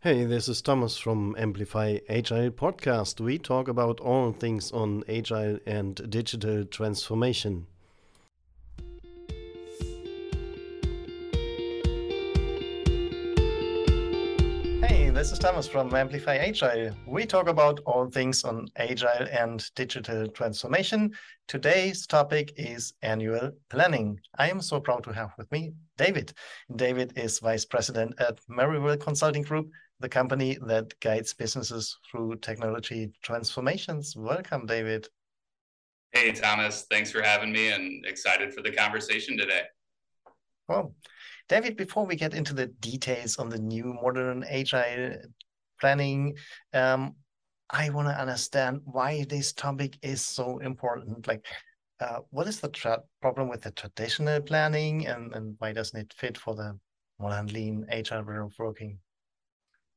Hey, this is Thomas from Amplify Agile Podcast. We talk about all things on agile and digital transformation. This is Thomas from Amplify Agile. We talk about all things on agile and digital transformation. Today's topic is annual planning. I am so proud to have with me David. David is Vice President at Merriwell Consulting Group the company that guides businesses through technology transformations. Welcome, David. Hey, Thomas. Thanks for having me and excited for the conversation today. Well, David, before we get into the details on the new modern agile planning, um, I want to understand why this topic is so important. Like, uh, what is the problem with the traditional planning and, and why doesn't it fit for the modern lean agile way of working?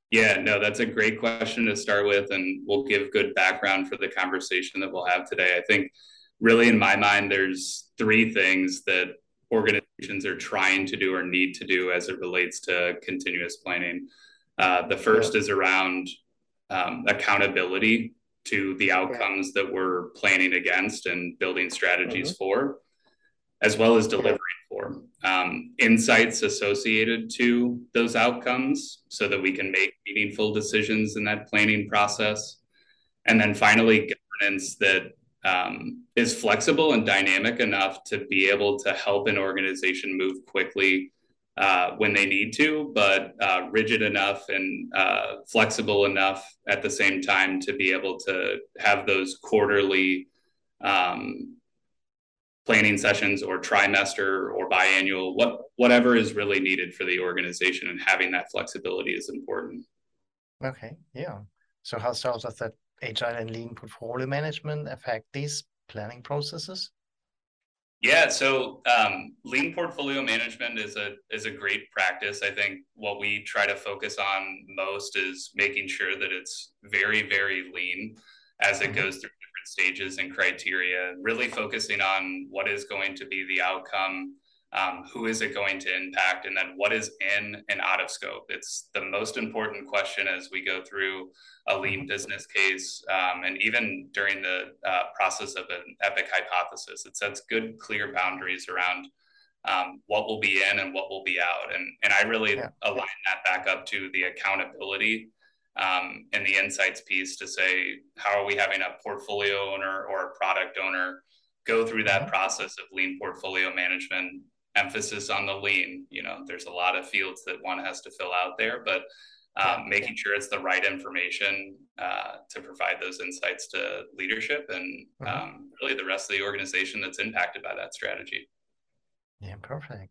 Yeah, no, that's a great question to start with, and we'll give good background for the conversation that we'll have today. I think, really, in my mind, there's three things that organizations are trying to do or need to do as it relates to continuous planning. Uh, the first is around um, accountability to the outcomes that we're planning against and building strategies mm-hmm. for, as well as delivering for, um, insights associated to those outcomes so that we can make meaningful decisions in that planning process. And then finally, governance that um, is flexible and dynamic enough to be able to help an organization move quickly uh, when they need to, but uh, rigid enough and uh, flexible enough at the same time to be able to have those quarterly um, planning sessions or trimester or biannual, what whatever is really needed for the organization and having that flexibility is important. Okay, yeah. So how does that agile and lean portfolio management affect these planning processes? Yeah, so um, lean portfolio management is a is a great practice. I think what we try to focus on most is making sure that it's very very lean as it mm-hmm. goes through different stages and criteria, really focusing on what is going to be the outcome, um, who is it going to impact, and then what is in and out of scope. It's the most important question as we go through a lean business case, um, and even during the uh, process of an epic hypothesis. It sets good, clear boundaries around um, what will be in and what will be out. And, and I really yeah. align that back up to the accountability um, and the insights piece to say how are we having a portfolio owner or a product owner go through that mm-hmm. process of lean portfolio management emphasis on the lean you know there's a lot of fields that one has to fill out there but um, making sure it's the right information uh, to provide those insights to leadership and mm-hmm. um, really the rest of the organization that's impacted by that strategy yeah perfect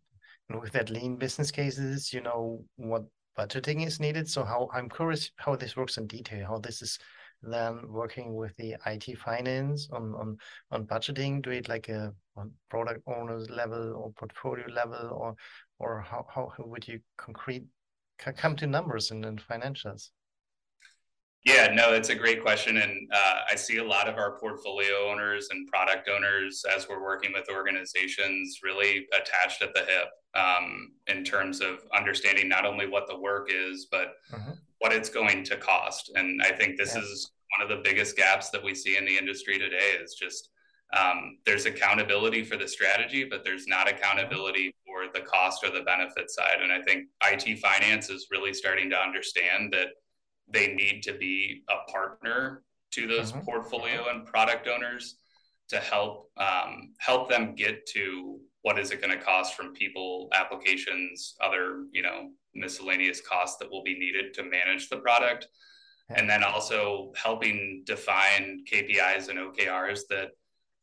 and with that lean business cases you know what budgeting is needed. So how I'm curious how this works in detail, how this is then working with the IT finance on on on budgeting, do it like a on product owners level or portfolio level, or or how how would you concrete come to numbers and, and financials? Yeah, no, it's a great question. And uh, I see a lot of our portfolio owners and product owners as we're working with organizations really attached at the hip um, in terms of understanding not only what the work is, but uh-huh. What it's going to cost. And I think this yeah. is one of the biggest gaps that we see in the industry today is just um, there's accountability for the strategy, but there's not accountability for the cost or the benefit side. And I think IT finance is really starting to understand that they need to be a partner to those mm-hmm. portfolio and product owners to help um, help them get to what is it going to cost from people applications other you know miscellaneous costs that will be needed to manage the product and then also helping define kpis and okrs that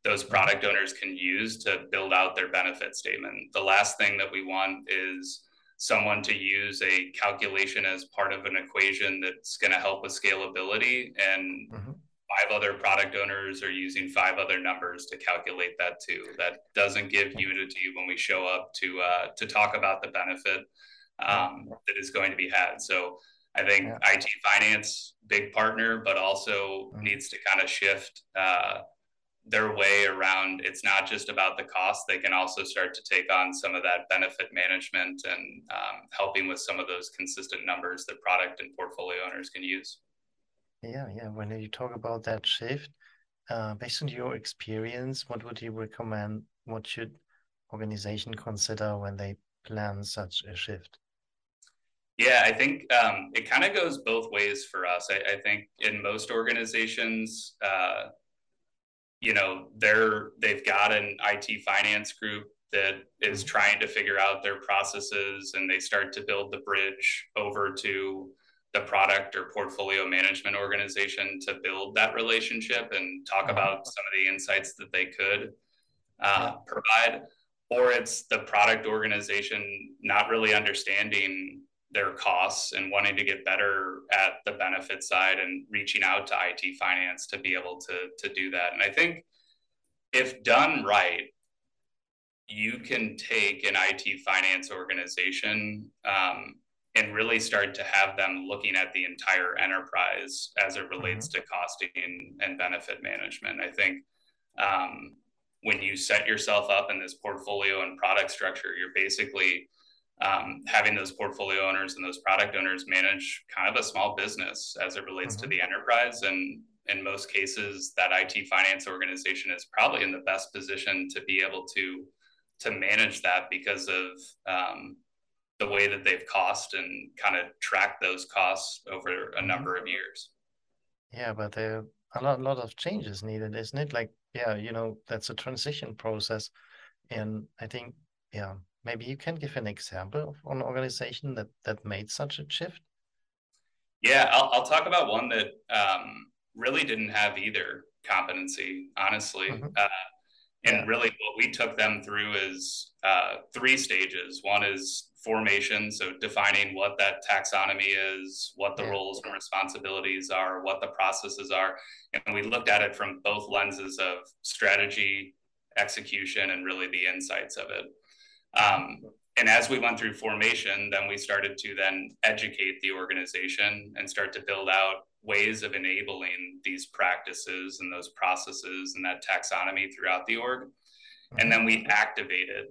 those mm-hmm. product owners can use to build out their benefit statement the last thing that we want is someone to use a calculation as part of an equation that's going to help with scalability and mm-hmm. Five other product owners are using five other numbers to calculate that too. That doesn't give unity when we show up to uh, to talk about the benefit um, that is going to be had. So i think yeah. IT finance big partner but also mm-hmm. needs to kind of shift uh, their way around. It's not just about the cost. They can also start to take on some of that benefit management and um, helping with some of those consistent numbers that product and portfolio owners can use yeah yeah when you talk about that shift uh, based on your experience what would you recommend what should organization consider when they plan such a shift yeah, I think um, it kind of goes both ways for us. I, I think in most organizations, uh, you know, they're they've got an IT finance group that is mm-hmm. trying to figure out their processes, and they start to build the bridge over to the product or portfolio management organization to build that relationship and talk mm-hmm. about some of the insights that they could uh, provide or it's the product organization not really understanding their costs and wanting to get better at the benefit side and reaching out to IT finance to be able to to do that. And I think if done right, you can take an IT finance organization um, and really start to have them looking at the entire enterprise as it relates mm-hmm. to costing and benefit management. I think um, when you set yourself up in this portfolio and product structure, you're basically um, having those portfolio owners and those product owners manage kind of a small business as it relates mm-hmm. to the enterprise. And in most cases, that IT finance organization is probably in the best position to be able to to manage that because of um, the way that they've cost and kind of track those costs over a mm-hmm. number of years. Yeah, but there are a lot, lot of changes needed, isn't it? Like, yeah, you know, that's a transition process, and I think, yeah, Maybe you can give an example of an organization that that made such a shift. Yeah, I'll, I'll talk about one that um, really didn't have either competency, honestly. Mm-hmm. Uh, and yeah. really, what we took them through is uh, three stages. One is formation, so defining what that taxonomy is, what the roles and responsibilities are, what the processes are. And we looked at it from both lenses of strategy, execution, and really the insights of it. Um, and as we went through formation, then we started to then educate the organization and start to build out ways of enabling these practices and those processes and that taxonomy throughout the org. And then we activated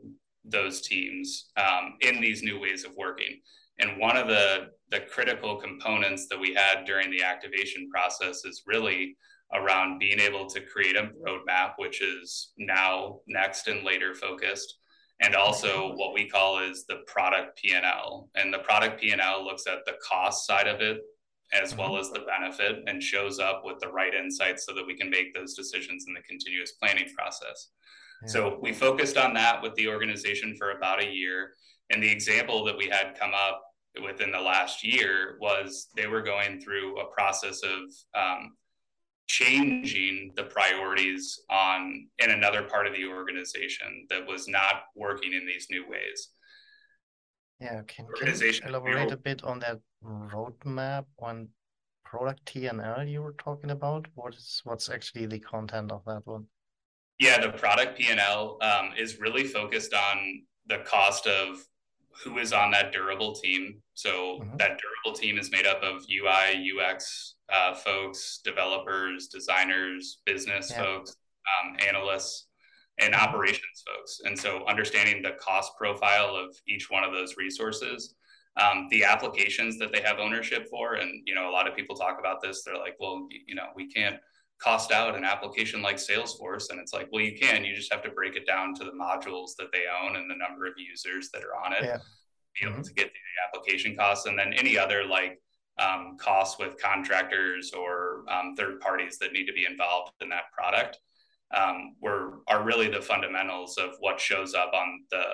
those teams um, in these new ways of working. And one of the, the critical components that we had during the activation process is really around being able to create a roadmap, which is now next and later focused and also what we call is the product P&L. And the product P&L looks at the cost side of it as well mm-hmm. as the benefit and shows up with the right insights so that we can make those decisions in the continuous planning process. Yeah. So we focused on that with the organization for about a year. And the example that we had come up within the last year was they were going through a process of um, changing the priorities on in another part of the organization that was not working in these new ways. Yeah, can, can you elaborate a bit on that roadmap on product P&L you were talking about? What is what's actually the content of that one? Yeah, the product P&L um, is really focused on the cost of who is on that durable team. So mm-hmm. that durable team is made up of UI, UX, uh, folks, developers, designers, business yeah. folks, um, analysts, and operations folks. And so understanding the cost profile of each one of those resources, um, the applications that they have ownership for. And, you know, a lot of people talk about this. They're like, well, you know, we can't cost out an application like Salesforce. And it's like, well, you can, you just have to break it down to the modules that they own and the number of users that are on it. Yeah. Be able mm-hmm. to get the application costs and then any other like um, costs with contractors or um, third parties that need to be involved in that product um, were are really the fundamentals of what shows up on the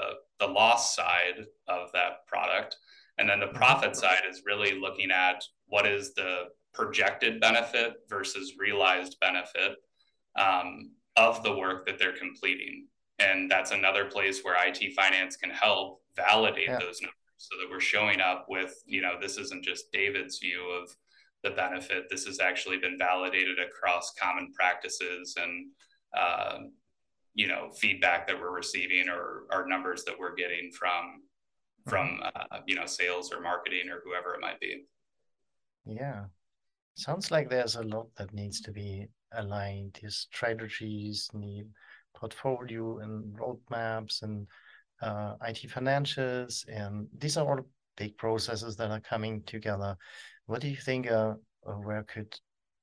the loss side of that product and then the mm-hmm. profit side is really looking at what is the projected benefit versus realized benefit um, of the work that they're completing and that's another place where IT finance can help validate yeah. those numbers so that we're showing up with you know this isn't just david's view of the benefit this has actually been validated across common practices and uh, you know feedback that we're receiving or, or numbers that we're getting from from mm-hmm. uh, you know sales or marketing or whoever it might be yeah sounds like there's a lot that needs to be aligned your strategies, need portfolio and roadmaps and uh, IT financials, and these are all big processes that are coming together. What do you think? Uh, where could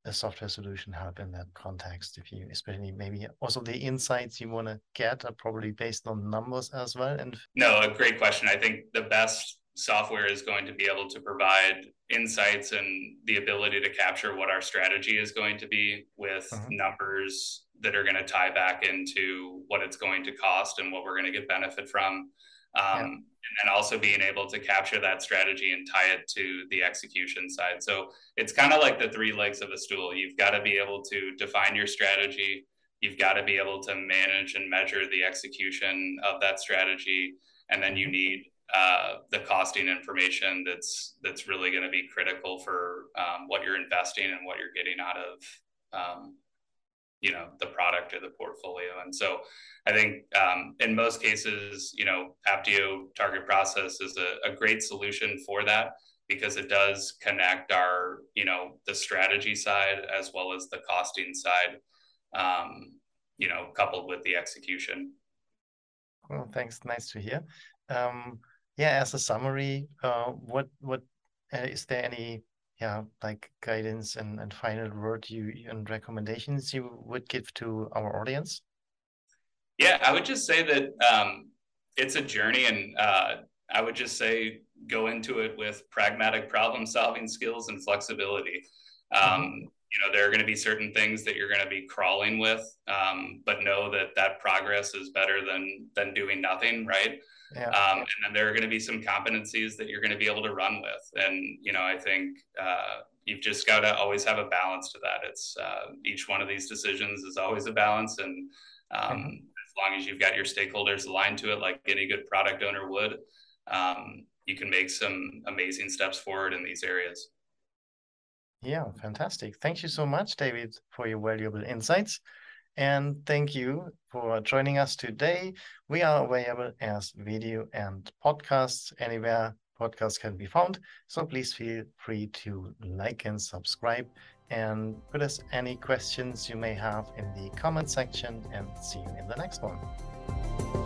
a software solution help in that context? If you, especially maybe also the insights you want to get are probably based on numbers as well. And no, a great question. I think the best software is going to be able to provide insights and the ability to capture what our strategy is going to be with uh-huh. numbers that are going to tie back into what it's going to cost and what we're going to get benefit from. Um, yeah and then also being able to capture that strategy and tie it to the execution side. So it's kind of like the three legs of a stool. You've got to be able to define your strategy. You've got to be able to manage and measure the execution of that strategy, and then you mm-hmm. need uh, the costing information that's that's really going to be critical for um, what you're investing and what you're getting out of um, you know the product or the portfolio. And so i think um, in most cases you know apptio target process is a, a, great solution for that because it does connect our you know the strategy side as well as the costing side um, you know coupled with the execution. Well thanks. Nice to hear. Um, yeah as a summary uh, what what uh, is there any yeah like guidance and, and final word you and recommendations you would give to our audience? Yeah i would just say that um, it's a journey and uh, i would just say go into it with pragmatic problem solving skills and flexibility. Um, mm-hmm. you know there are going to be certain things that you're going to be crawling with um, but know that that progress is better than than doing nothing right yeah. Um, and then there are going to be some competencies that you're going to be able to run with. And, you know, I think uh, you've just got to always have a balance to that. It's uh, each one of these decisions is always a balance. And um, mm-hmm. as long as you've got your stakeholders aligned to it, like any good product owner would, um, you can make some amazing steps forward in these areas. Yeah, fantastic. Thank you so much, David, for your valuable insights. And thank you for joining us today. We are available as video and podcasts anywhere podcasts can be found. So please feel free to like and subscribe and put us any questions you may have in the comment section and see you in the next one.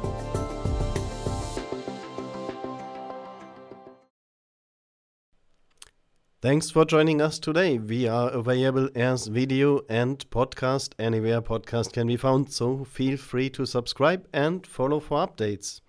Thanks for joining us today. We are available as video and podcast anywhere podcast can be found, so feel free to subscribe and follow for updates.